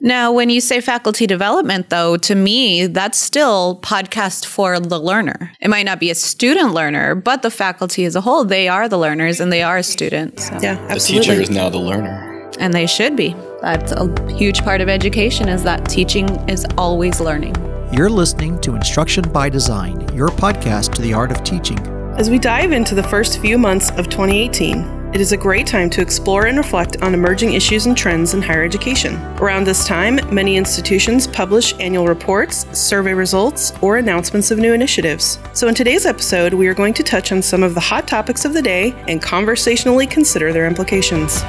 Now, when you say faculty development, though, to me, that's still podcast for the learner. It might not be a student learner, but the faculty as a whole, they are the learners and they are students. So. Yeah, The teacher is now the learner. And they should be. That's a huge part of education is that teaching is always learning. You're listening to Instruction by Design, your podcast to the art of teaching. As we dive into the first few months of 2018, it is a great time to explore and reflect on emerging issues and trends in higher education. Around this time, many institutions publish annual reports, survey results, or announcements of new initiatives. So, in today's episode, we are going to touch on some of the hot topics of the day and conversationally consider their implications.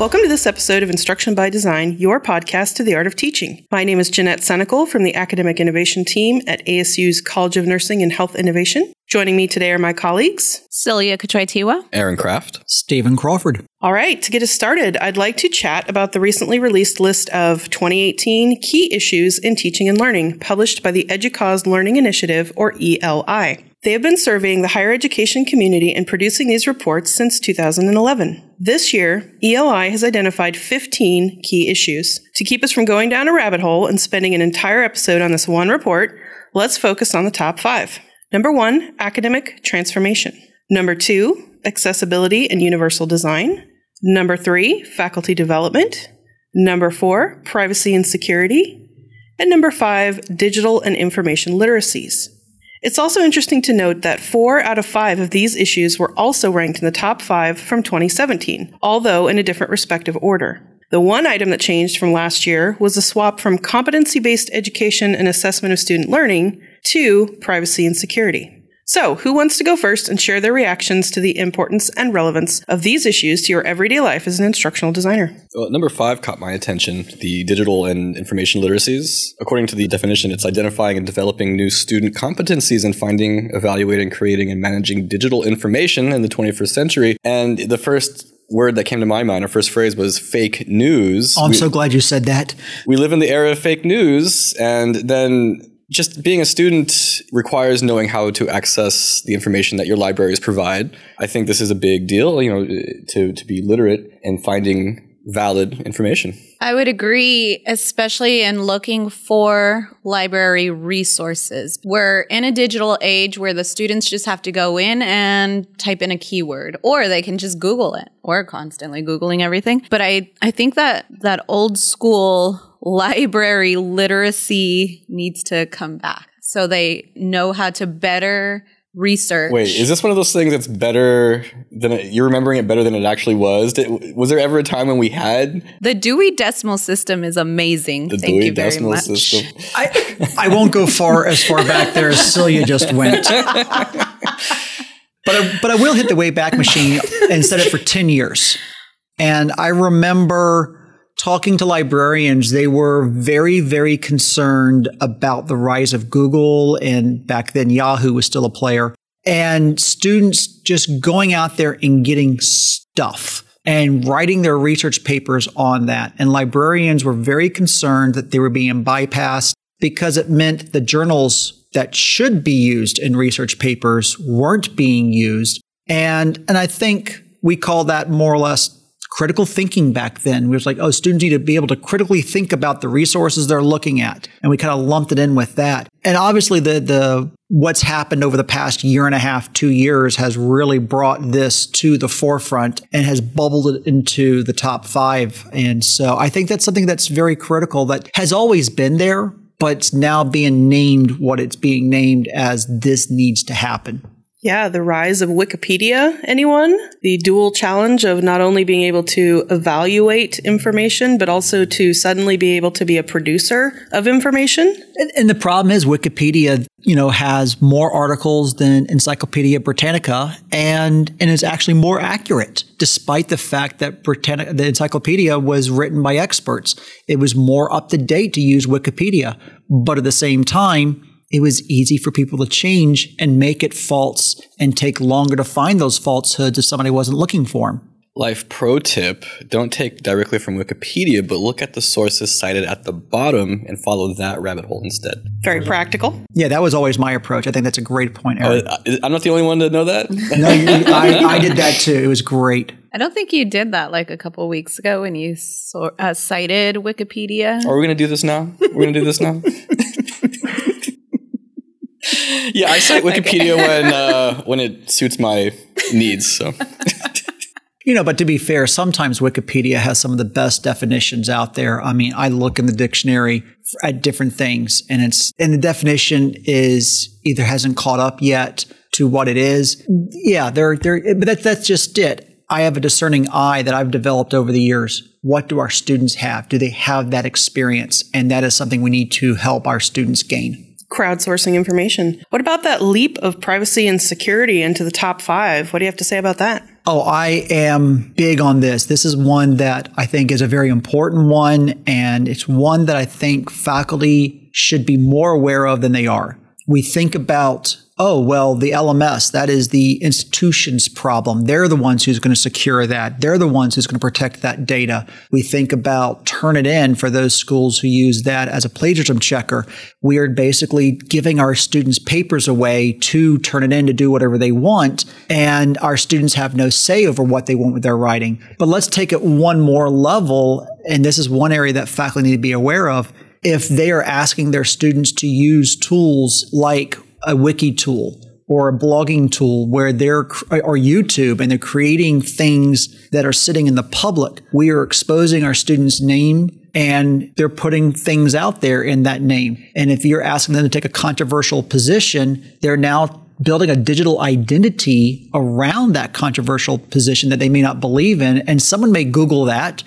Welcome to this episode of Instruction by Design, your podcast to the art of teaching. My name is Jeanette Senecal from the Academic Innovation Team at ASU's College of Nursing and Health Innovation. Joining me today are my colleagues. Celia Coochwytewa. Aaron Kraft. Stephen Crawford. All right, to get us started, I'd like to chat about the recently released list of 2018 key issues in teaching and learning, published by the EDUCAUSE Learning Initiative, or ELI. They have been surveying the higher education community and producing these reports since 2011. This year, ELI has identified 15 key issues. To keep us from going down a rabbit hole and spending an entire episode on this one report, let's focus on the top five. Number one, academic transformation. Number two, accessibility and universal design. Number three, faculty development. Number four, privacy and security. And number five, digital and information literacies. It's also interesting to note that four out of five of these issues were also ranked in the top five from 2017, although in a different respective order. The one item that changed from last year was a swap from competency based education and assessment of student learning to privacy and security. So, who wants to go first and share their reactions to the importance and relevance of these issues to your everyday life as an instructional designer? Well, number five caught my attention the digital and information literacies. According to the definition, it's identifying and developing new student competencies in finding, evaluating, creating, and managing digital information in the 21st century. And the first word that came to my mind, our first phrase was fake news. Oh, I'm We- so glad you said that. we live in the era of fake news and then just being a student requires knowing how to access the information that your libraries provide. I think this is a big deal, you know, to, to be literate and finding valid information. I would agree, especially in looking for library resources. We're in a digital age where the students just have to go in and type in a keyword, or they can just Google it. We're constantly Googling everything. But I, I think that that old school library literacy needs to come back so they know how to better research. Wait, is this one of those things that's better than it, you're remembering it better than it actually was? Did, was there ever a time when we had the Dewey Decimal System is amazing. the Thank Dewey you very Decimal much. System? I, I won't go far as far back there as Celia just went. But I, but I will hit the Wayback Machine and set it for 10 years. And I remember talking to librarians, they were very, very concerned about the rise of Google. And back then, Yahoo was still a player. And students just going out there and getting stuff and writing their research papers on that. And librarians were very concerned that they were being bypassed because it meant the journals that should be used in research papers weren't being used. And, and I think we call that more or less critical thinking back then. We was like, oh, students need to be able to critically think about the resources they're looking at. And we kind of lumped it in with that. And obviously the, the, what's happened over the past year and a half, two years has really brought this to the forefront and has bubbled it into the top five. And so I think that's something that's very critical that has always been there, but it's now being named what it's being named as this needs to happen. Yeah, the rise of Wikipedia, anyone? The dual challenge of not only being able to evaluate information, but also to suddenly be able to be a producer of information. And, and the problem is Wikipedia, you know, has more articles than Encyclopedia Britannica and and is actually more accurate, despite the fact that Britannica, the encyclopedia was written by experts. It was more up to date to use Wikipedia. But at the same time, it was easy for people to change and make it false and take longer to find those falsehoods if somebody wasn't looking for them. Life pro tip don't take directly from Wikipedia, but look at the sources cited at the bottom and follow that rabbit hole instead. Very practical. Yeah, that was always my approach. I think that's a great point, Eric. Uh, I'm not the only one to know that. no, you, I, I did that too. It was great. I don't think you did that like a couple weeks ago when you so, uh, cited Wikipedia. Are we going to do this now? We're going to do this now? yeah, I cite Wikipedia when uh, when it suits my needs. So. You know, but to be fair, sometimes Wikipedia has some of the best definitions out there. I mean, I look in the dictionary at different things and it's, and the definition is either hasn't caught up yet to what it is. Yeah, they're, they're, but that's, that's just it. I have a discerning eye that I've developed over the years. What do our students have? Do they have that experience? And that is something we need to help our students gain crowdsourcing information. What about that leap of privacy and security into the top five? What do you have to say about that? Oh, I am big on this. This is one that I think is a very important one, and it's one that I think faculty should be more aware of than they are. We think about oh, well, the LMS, that is the institution's problem. They're the ones who's going to secure that. They're the ones who's going to protect that data. We think about Turnitin for those schools who use that as a plagiarism checker. We are basically giving our students papers away to Turnitin to do whatever they want. And our students have no say over what they want with their writing. But let's take it one more level. And this is one area that faculty need to be aware of if they are asking their students to use tools like a wiki tool or a blogging tool where they're or YouTube and they're creating things that are sitting in the public. We are exposing our students' name and they're putting things out there in that name. And if you're asking them to take a controversial position, they're now building a digital identity around that controversial position that they may not believe in. And someone may Google that,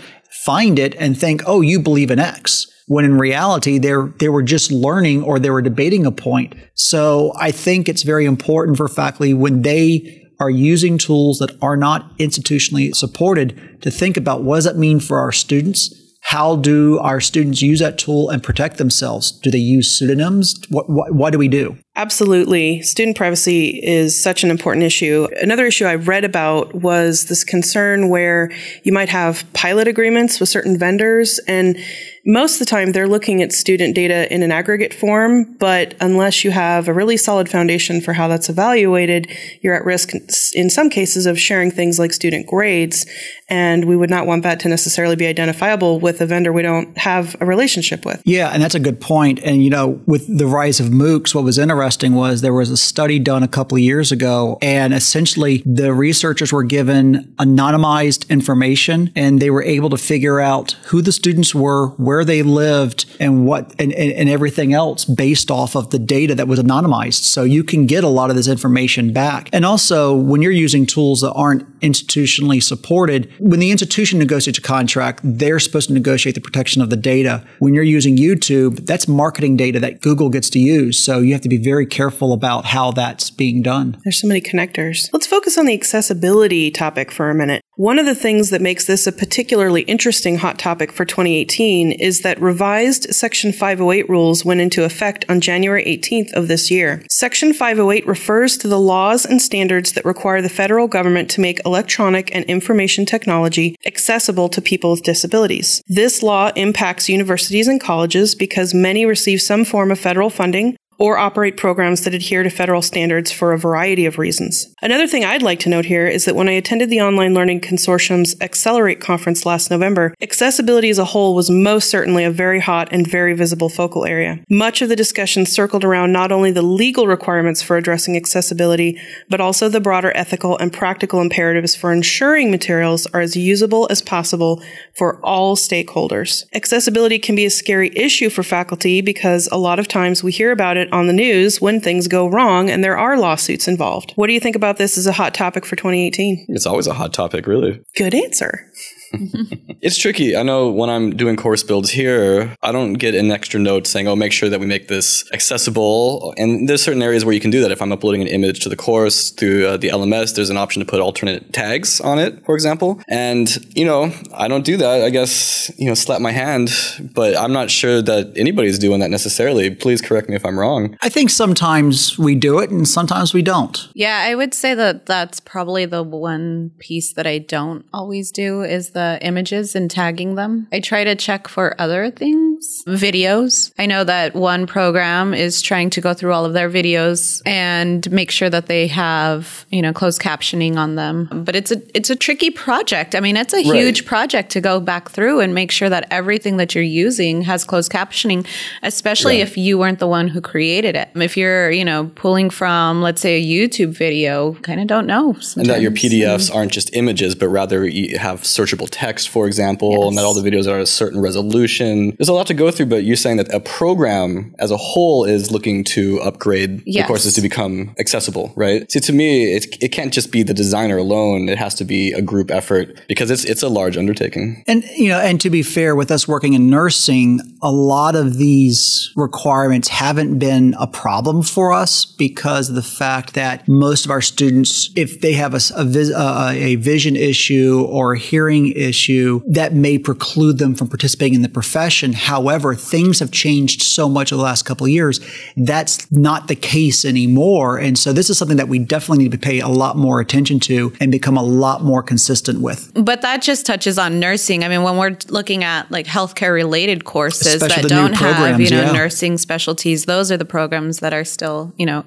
find it, and think, oh, you believe in X when in reality they're they were just learning or they were debating a point. So I think it's very important for faculty when they are using tools that are not institutionally supported to think about what does that mean for our students? How do our students use that tool and protect themselves? Do they use pseudonyms? What, what, what do we do? Absolutely. Student privacy is such an important issue. Another issue I read about was this concern where you might have pilot agreements with certain vendors and most of the time they're looking at student data in an aggregate form, but unless you have a really solid foundation for how that's evaluated, you're at risk in some cases of sharing things like student grades. And we would not want that to necessarily be identifiable with a vendor we don't have a relationship with. Yeah, and that's a good point. And, you know, with the rise of MOOCs, what was interesting was there was a study done a couple of years ago, and essentially the researchers were given anonymized information and they were able to figure out who the students were, where they lived, and what and, and, and everything else based off of the data that was anonymized. So you can get a lot of this information back. And also, when you're using tools that aren't institutionally supported, when the institution negotiates a contract, they're supposed to negotiate the protection of the data. When you're using YouTube, that's marketing data that Google gets to use. So you have to be very careful about how that's being done. There's so many connectors. Let's focus on the accessibility topic for a minute. One of the things that makes this a particularly interesting hot topic for 2018 is that revised Section 508 rules went into effect on January 18th of this year. Section 508 refers to the laws and standards that require the federal government to make electronic and information technology accessible to people with disabilities. This law impacts universities and colleges because many receive some form of federal funding or operate programs that adhere to federal standards for a variety of reasons. Another thing I'd like to note here is that when I attended the Online Learning Consortium's Accelerate conference last November, accessibility as a whole was most certainly a very hot and very visible focal area. Much of the discussion circled around not only the legal requirements for addressing accessibility, but also the broader ethical and practical imperatives for ensuring materials are as usable as possible for all stakeholders. Accessibility can be a scary issue for faculty because a lot of times we hear about it it on the news when things go wrong and there are lawsuits involved. What do you think about this as a hot topic for 2018? It's always a hot topic, really. Good answer. it's tricky. I know when I'm doing course builds here, I don't get an extra note saying, oh, make sure that we make this accessible. And there's certain areas where you can do that. If I'm uploading an image to the course through uh, the LMS, there's an option to put alternate tags on it, for example. And, you know, I don't do that. I guess, you know, slap my hand, but I'm not sure that anybody's doing that necessarily. Please correct me if I'm wrong. I think sometimes we do it and sometimes we don't. Yeah, I would say that that's probably the one piece that I don't always do is the images and tagging them. I try to check for other things Videos. I know that one program is trying to go through all of their videos and make sure that they have, you know, closed captioning on them. But it's a it's a tricky project. I mean, it's a Right. huge project to go back through and make sure that everything that you're using has closed captioning, especially if you weren't the one who created it. If you're, you know, pulling from let's say a YouTube video, kind of don't know. and that your. PDFs aren't just images, but rather you have searchable text, for example, and that all the videos are a certain resolution. There's a lot to go through, but you're saying that a program as a whole is looking to upgrade Yes. the courses to become accessible, right? See, to me, it, it can't just be the designer alone. It has to be a group effort because it's it's a large undertaking. And you know, and to be fair, with us working in nursing, a lot of these requirements haven't been a problem for us because of the fact that most of our students, if they have a, s- a vis- uh, a vision issue or a hearing issue, that may preclude them from participating in the profession. However, things have changed so much over the last couple of years. That's not the case anymore. And so this is something that we definitely need to pay a lot more attention to and become a lot more consistent with. But that just touches on nursing. I mean, when we're looking at like healthcare related courses Especially that don't have, you know, yeah. nursing specialties, those are the programs that are still, you know,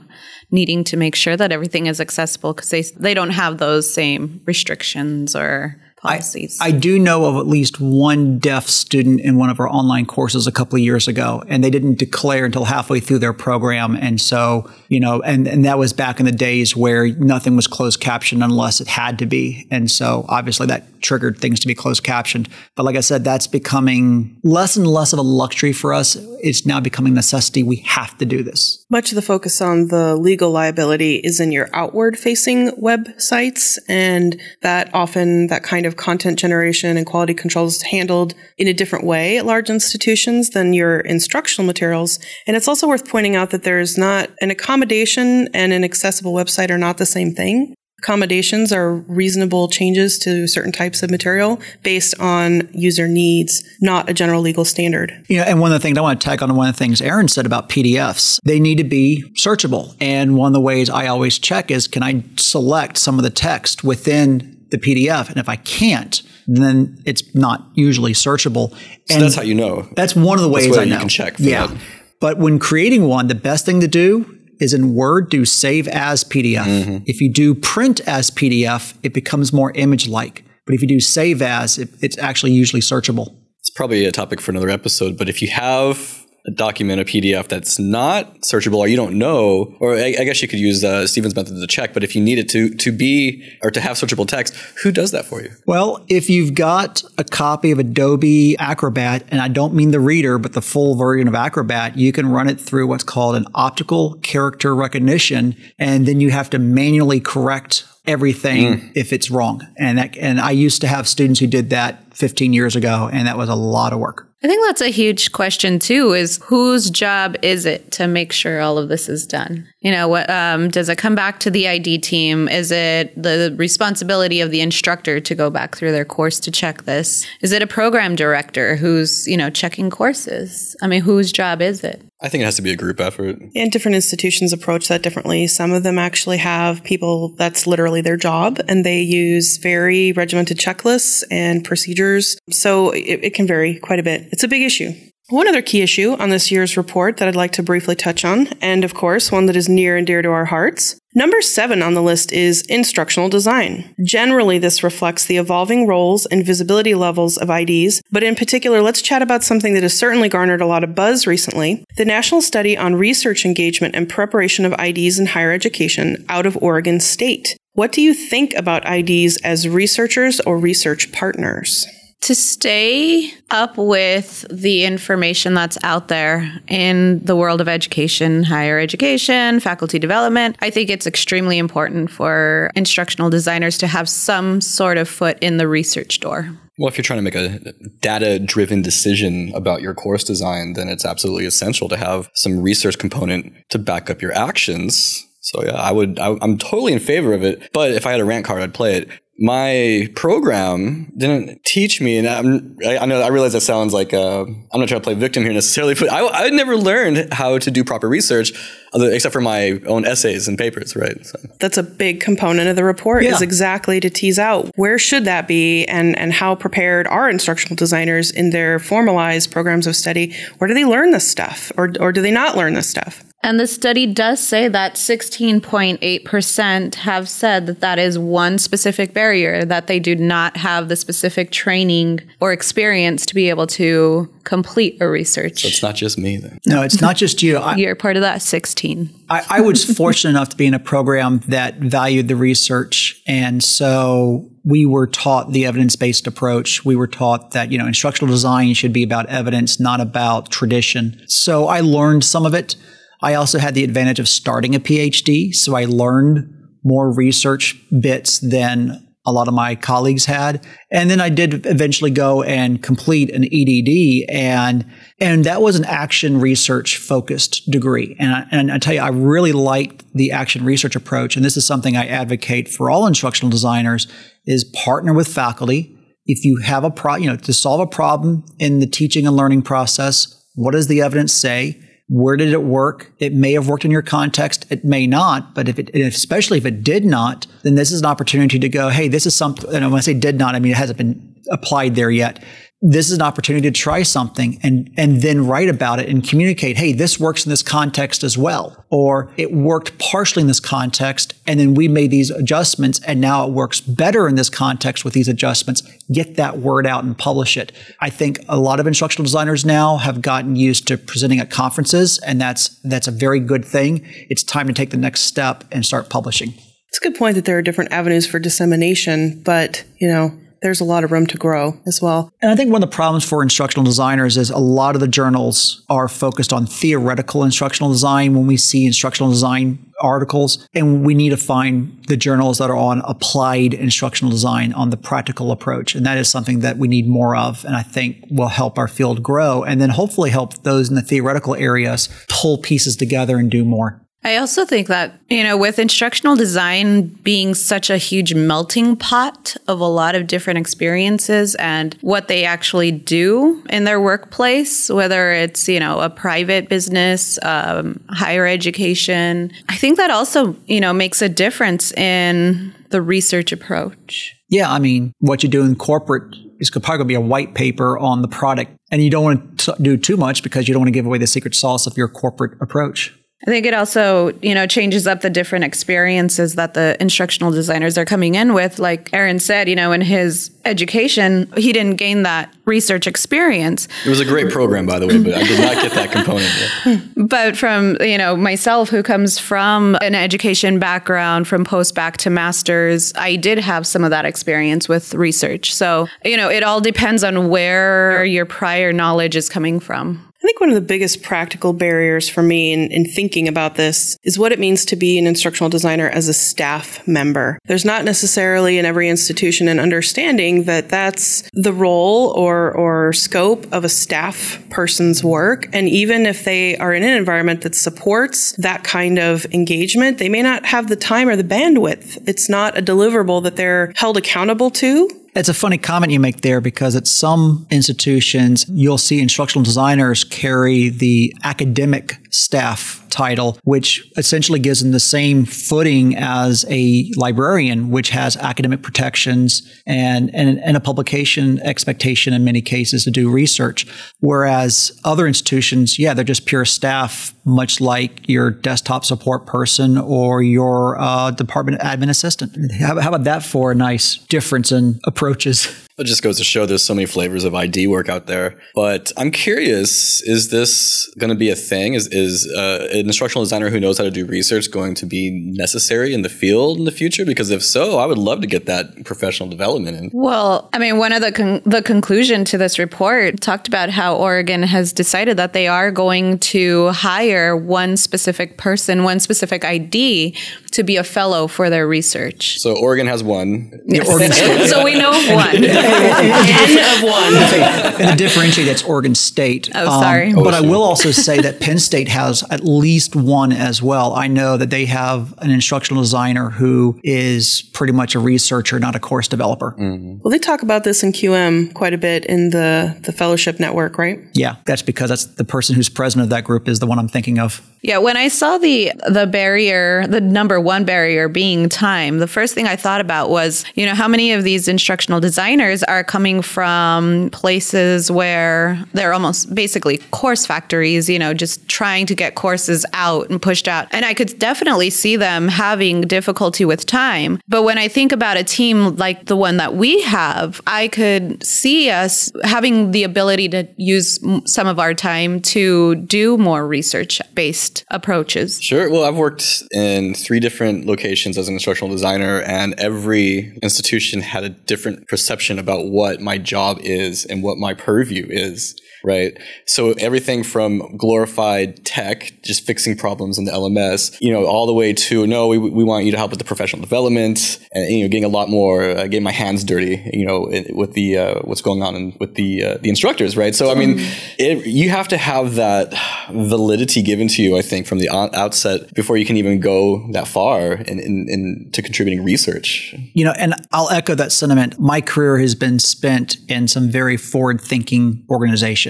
needing to make sure that everything is accessible because they they don't have those same restrictions or policies. I do know of at least one deaf student in one of our online courses a couple of years ago, and they didn't declare until halfway through their program. And so, you know, and, and that was back in the days where nothing was closed captioned unless it had to be. And so obviously that triggered things to be closed captioned. But like I said, that's becoming less and less of a luxury for us. It's now becoming a necessity. We have to do this. Much of the focus on the legal liability is in your outward facing websites, and that often that kind of content generation and quality controls handled in a different way at large institutions than your instructional materials. And it's also worth pointing out that there's not an accommodation and an accessible website are not the same thing. Accommodations are reasonable changes to certain types of material based on user needs, not a general legal standard. Know, and one of the things I want to tag on one of the things Aaron said about PDFs, they need to be searchable. And one of the ways I always check is can I select some of the text within the PDF? And if I can't, then it's not usually searchable. So and that's how you know. that's one of the ways I you can check for yeah. that. But when creating one, the best thing to do is in Word, do save as PDF. Mm-hmm. If you do print as PDF, it becomes more image like. But if you do save as, it, it's actually usually searchable. It's probably a topic for another episode, but if you have a document, a PDF that's not searchable or you don't know, or I, I guess you could use uh, Stephen's method to check, but if you need it to, to be or to have searchable text, who does that for you? Well, if you've got a copy of Adobe Acrobat, and I don't mean the reader, but the full version of Acrobat, you can run it through what's called an optical character recognition, and then you have to manually correct everything if it's wrong. And that, and I used to have students who did that 15 years ago, and that was a lot of work. I think that's a huge question too. Is whose job is it to make sure all of this is done? You know, what um, does it come back to the ID team? Is it the responsibility of the instructor to go back through their course to check this? Is it a program director who's you know checking courses? I mean, whose job is it? I think it has to be a group effort. And different institutions approach that differently. Some of them actually have people that's literally their job and they use very regimented checklists and procedures. So it, it can vary quite a bit. It's a big issue. One other key issue on this year's report that I'd like to briefly touch on, and of course, one that is near and dear to our hearts. Number seven on the list is instructional design. Generally, this reflects the evolving roles and visibility levels of IDs, but in particular, let's chat about something that has certainly garnered a lot of buzz recently the National Study on Research Engagement and Preparation of IDs in Higher Education out of Oregon State. What do you think about IDs as researchers or research partners? To stay up with the information that's out there in the world of education, higher education, faculty development, I think it's extremely important for instructional designers to have some sort of foot in the research door. Well, if you're trying to make a data driven decision about your course design, then it's absolutely essential to have some research component to back up your actions. So yeah, I would, I, I'm totally in favor of it. But if I had a rant card, I'd play it. My program didn't teach me, and I'm, I know I realize that sounds like uh, I'm not trying to play victim here necessarily, but I, I never learned how to do proper research, other, except for my own essays and papers, right? So. That's a big component of the report Yeah. is exactly to tease out where should that be and and how prepared are instructional designers in their formalized programs of study. Where do they learn this stuff, or or do they not learn this stuff? And the study does say that 16.8% have said that that is one specific barrier, that they do not have the specific training or experience to be able to complete a research. It's not just me then. No, it's not just you. I, You're part of that 16. I, I was fortunate enough to be in a program that valued the research. And so we were taught the evidence based approach. We were taught that, you know, instructional design should be about evidence, not about tradition. So I learned some of it. I also had the advantage of starting a PhD. So I learned more research bits than a lot of my colleagues had. And then I did eventually go and complete an EDD and and that was an action research focused degree. And I, and I tell you I really liked the action research approach and this is something I advocate for all instructional designers is partner with faculty. If you have a pro, you know, to solve a problem in the teaching and learning process, what does the evidence say? Where did it work? It may have worked in your context. It may not. But if it, especially if it did not, then this is an opportunity to go, hey, this is something. And when I say did not, I mean it hasn't been applied there yet. This is an opportunity to try something and and then write about it and communicate. Hey, this works in this context as well, or it worked partially in this context, and then we made these adjustments, and now it works better in this context with these adjustments. Get that word out and publish it. I think a lot of instructional designers now have gotten used to presenting at conferences, and that's that's a very good thing. It's time to take the next step and start publishing. It's a good point that there are different avenues for dissemination, but you know, there's a lot of room to grow as well. And I think one of the problems for instructional designers is a lot of the journals are focused on theoretical instructional design when we see instructional design articles. And we need to find the journals that are on applied instructional design on the practical approach. And that is something that we need more of. And I think will help our field grow and then hopefully help those in the theoretical areas pull pieces together and do more. I also think that, you know, with instructional design being such a huge melting pot of a lot of different experiences and what they actually do in their workplace, whether it's, you know, a private business, um, higher education, I think that also, you know, makes a difference in the research approach. Yeah, I mean, what you do in corporate is probably going to be a white paper on the product. And you don't want to do too much because you don't want to give away the secret sauce of your corporate approach. I think it also, you know, changes up the different experiences that the instructional designers are coming in with. Like Aaron said, you know, in his education, he didn't gain that research experience. It was a great program, by the way, but I did not get that component. Yet. But from, you know, myself who comes from an education background from post back to masters, I did have some of that experience with research. So, you know, it all depends on where your prior knowledge is coming from. I think one of the biggest practical barriers for me in, in thinking about this is what it means to be an instructional designer as a staff member. There's not necessarily in every institution an understanding that that's the role or, or scope of a staff person's work. And even if they are in an environment that supports that kind of engagement, they may not have the time or the bandwidth. It's not a deliverable that they're held accountable to. It's a funny comment you make there because at some institutions, you'll see instructional designers carry the academic staff title, which essentially gives them the same footing as a librarian, which has academic protections and, and, and a publication expectation in many cases to do research. Whereas other institutions, yeah, they're just pure staff, much like your desktop support person or your uh, department admin assistant. How, how about that for a nice difference in approaches? It just goes to show there's so many flavors of ID work out there. But I'm curious, is this going to be a thing? Is, is uh, an instructional designer who knows how to do research going to be necessary in the field in the future? Because if so, I would love to get that professional development in. Well, I mean, one of the con- the conclusion to this report talked about how Oregon has decided that they are going to hire one specific person, one specific ID to be a fellow for their research. So Oregon has one. so we know of one. N of one. and to differentiate, that's Oregon State. Um, Oh, sorry. but I will also say that Penn State has at least one as well. I know that they have an instructional designer who is pretty much a researcher, not a course developer. Well, they talk about this in QM quite a bit in the, the fellowship network, right? Yeah, that's because that's the person who's president of that group is the one I'm thinking of. Yeah, when I saw the the barrier, the number one barrier being time, the first thing I thought about was, you know, how many of these instructional designers are coming from places where they're almost basically course factories, you know, just trying to get courses out and pushed out. And I could definitely see them having difficulty with time. But when I think about a team like the one that we have, I could see us having the ability to use some of our time to do more research based approaches. Sure. Well, I've worked in three different locations as an instructional designer, and every institution had a different perception about what my job is and what my purview is. Right. So everything from glorified tech, just fixing problems in the LMS, you know, all the way to no, we, we want you to help with the professional development and, you know, getting a lot more, uh, getting my hands dirty, you know, with the, uh, what's going on in, with the, uh, the instructors. Right. So, I mean, it, you have to have that validity given to you, I think, from the on- outset before you can even go that far in, in, in to contributing research. You know, and I'll echo that sentiment. My career has been spent in some very forward thinking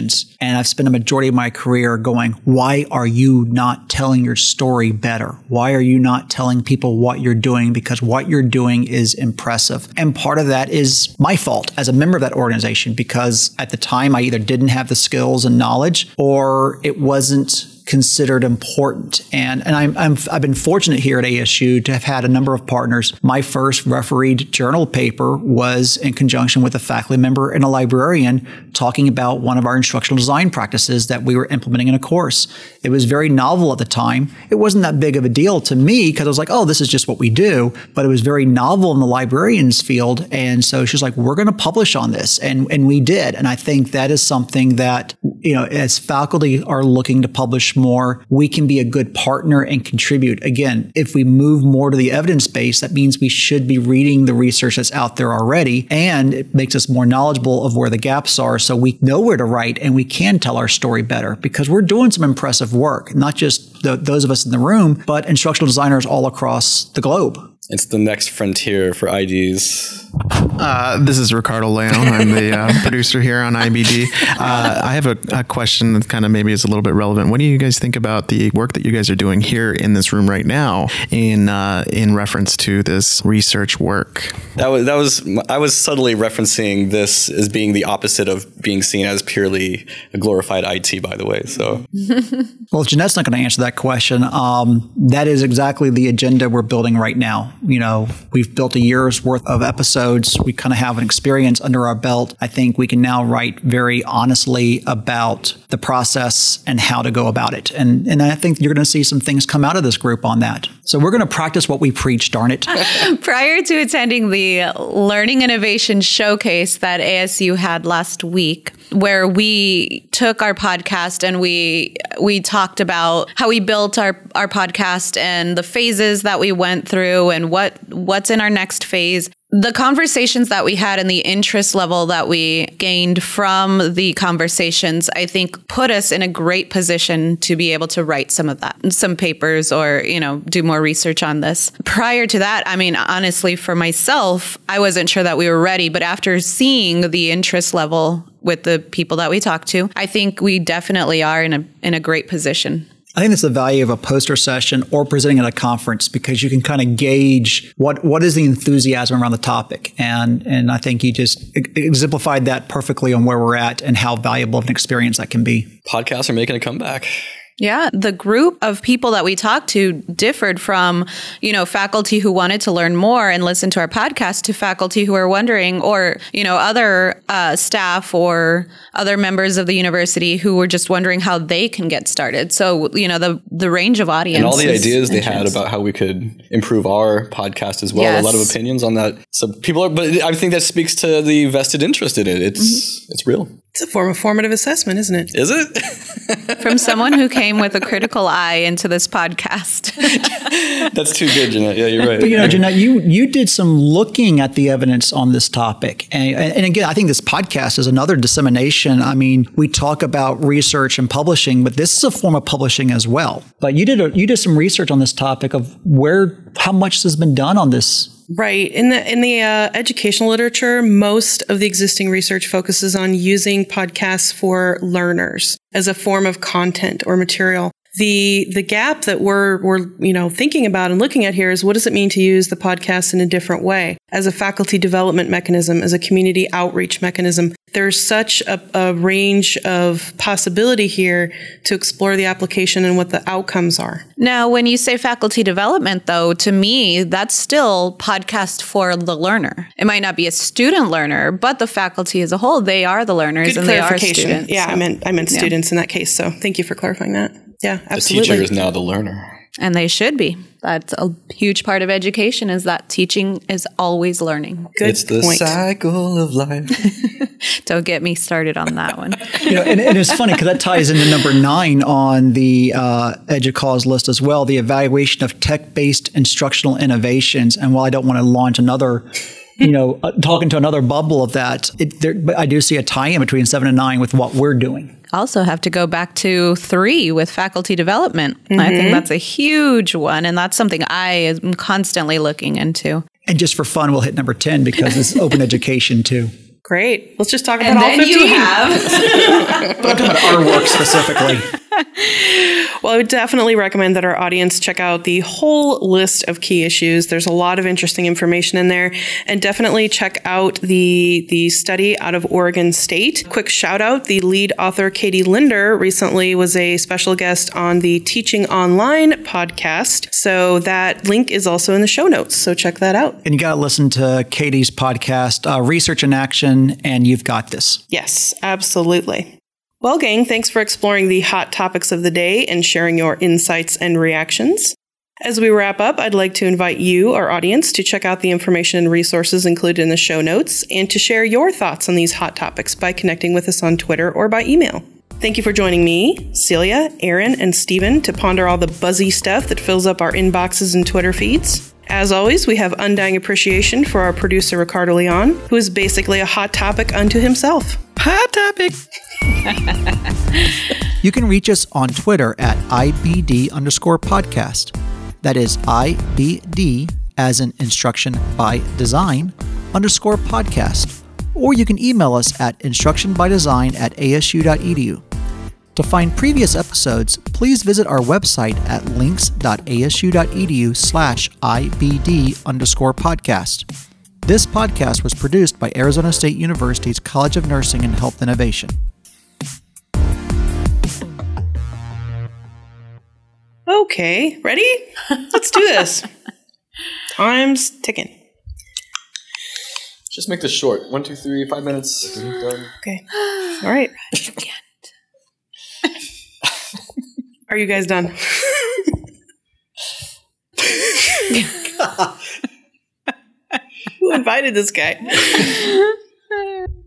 organizations. And I've spent a majority of my career going, why are you not telling your story better? Why are you not telling people what you're doing? Because what you're doing is impressive. And part of that is my fault as a member of that organization because at the time I either didn't have the skills and knowledge or it wasn't considered important. And and I'm, I'm I've been fortunate here at ASU to have had a number of partners. My first refereed journal paper was in conjunction with a faculty member and a librarian talking about one of our instructional design practices that we were implementing in a course. It was very novel at the time. It wasn't that big of a deal to me because I was like, oh, this is just what we do. But it was very novel in the librarian's field. And so she's like, we're going to publish on this. And, and we did. And I think that is something that, you know, as faculty are looking to publish more, we can be a good partner and contribute. Again, if we move more to the evidence base, that means we should be reading the research that's out there already. And it makes us more knowledgeable of where the gaps are so we know where to write and we can tell our story better because we're doing some impressive work, not just the, those of us in the room, but instructional designers all across the globe. It's the next frontier for IDs. Uh, this is Ricardo Leon. I'm the uh, producer here on IBD. Uh, I have a, a question that kind of maybe is a little bit relevant. What do you guys think about the work that you guys are doing here in this room right now in uh, in reference to this research work? That was that was I was subtly referencing this as being the opposite of being seen as purely a glorified IT. By the way, so Well, Jeanette's not going to answer that question. Um, that is exactly the agenda we're building right now. You know, we've built a year's worth of episodes. We kind of have an experience under our belt. I think we can now write very honestly about the process and how to go about it. And and I think you're going to see some things come out of this group on that. So we're going to practice what we preach. Darn it! Prior to attending the Learning Innovation Showcase that ASU had last week, where we took our podcast and we we talked about how we built our our podcast and the phases that we went through and what what's in our next phase the conversations that we had and the interest level that we gained from the conversations, I think put us in a great position to be able to write some of that, some papers or, you know, do more research on this. Prior to that, I mean, honestly, for myself, I wasn't sure that we were ready, but after seeing the interest level with the people that we talked to, I think we definitely are in a in a great position. I think that's the value of a poster session or presenting at a conference because you can kind of gauge what what is the enthusiasm around the topic, and and I think you just exemplified that perfectly on where we're at and how valuable of an experience that can be. podcasts are making a comeback. Yeah, the group of people that we talked to differed from, you know, faculty who wanted to learn more and listen to our podcast to faculty who are wondering, or, you know, other uh, staff or other members of the university who were just wondering how they can get started. So, you know, the the range of audience and all the ideas they had about how we could improve our podcast as well. A lot of opinions on that. So people are, but I think that speaks to the vested interest in it. It's Mm-hmm. it's real. It's a form of formative assessment, isn't it? Is it? From someone who came with a critical eye into this podcast. That's too good, Jeanette. Yeah, you're right. But you know, Jeanette, you you did some looking at the evidence on this topic, and, and again, I think this podcast is another dissemination. I mean, we talk about research and publishing, but this is a form of publishing as well. But you did a, you did some research on this topic of where how much has been done on this Right. In the in the uh, educational literature, most of the existing research focuses on using podcasts for learners as a form of content or material. The the gap that we're we're you know thinking about and looking at here is what does it mean to use the podcast in a different way as a faculty development mechanism, as a community outreach mechanism. There's such a, a range of possibility here to explore the application and what the outcomes are. Now, when you say faculty development, though, to me, that's still podcast for the learner. It might not be a student learner, but the faculty as a whole, they are the learners Good and they are students. Yeah, so- I meant I meant yeah. students in that case. So thank you for clarifying that. Yeah, absolutely. the teacher is now the learner. And they should be. That's a huge part of education is that teaching is always learning. Good it's the point. cycle of life. Don't get me started on that one. you know, and, and it's funny because that ties into number nine on the uh, EDUCAUSE list as well, the evaluation of tech-based instructional innovations. And while I don't want to launch another, you know, talking to another bubble of that, it, there, but I do see a tie-in between seven and nine with what we're doing. also have to go back to three with faculty development. I Mm-hmm. think that's a huge one. And that's something I am constantly looking into. And just for fun, we'll hit number 10 because it's open education too. Great. Let's just talk about all 15. have. But I'm talking about our work specifically. Well, I would definitely recommend that our audience check out the whole list of key issues. There's a lot of interesting information in there, and definitely check out the the study out of Oregon State. Quick shout out: the lead author Katie Linder recently was a special guest on the Teaching Online podcast. So that link is also in the show notes. So check that out. And you got to listen to Katie's podcast, uh, Research in Action, and you've got this. Yes, absolutely. Well, gang, thanks for exploring the hot topics of the day and sharing your insights and reactions. As we wrap up, I'd like to invite you, our audience, to check out the information and resources included in the show notes and to share your thoughts on these hot topics by connecting with us on Twitter or by email. Thank you for joining me, Celia, Aaron, and Stephen to ponder all the buzzy stuff that fills up our inboxes and Twitter feeds. As always, we have undying appreciation for our producer, Ricardo Leon, who is basically a hot topic unto himself. Hot topic. You can reach us on Twitter at IBD underscore podcast. That is IBD as in instruction by design underscore podcast. Or you can email us at instructionbydesign at asu.edu. To find previous episodes, please visit our website at links.asu.edu slash IBD underscore podcast. This podcast was produced by Arizona State University's College of Nursing and Health Innovation. Okay, ready? Let's do this. Time's ticking. Just make this short. One, two, three, five minutes. Done. Okay. All right. Are you guys done? Who invited this guy?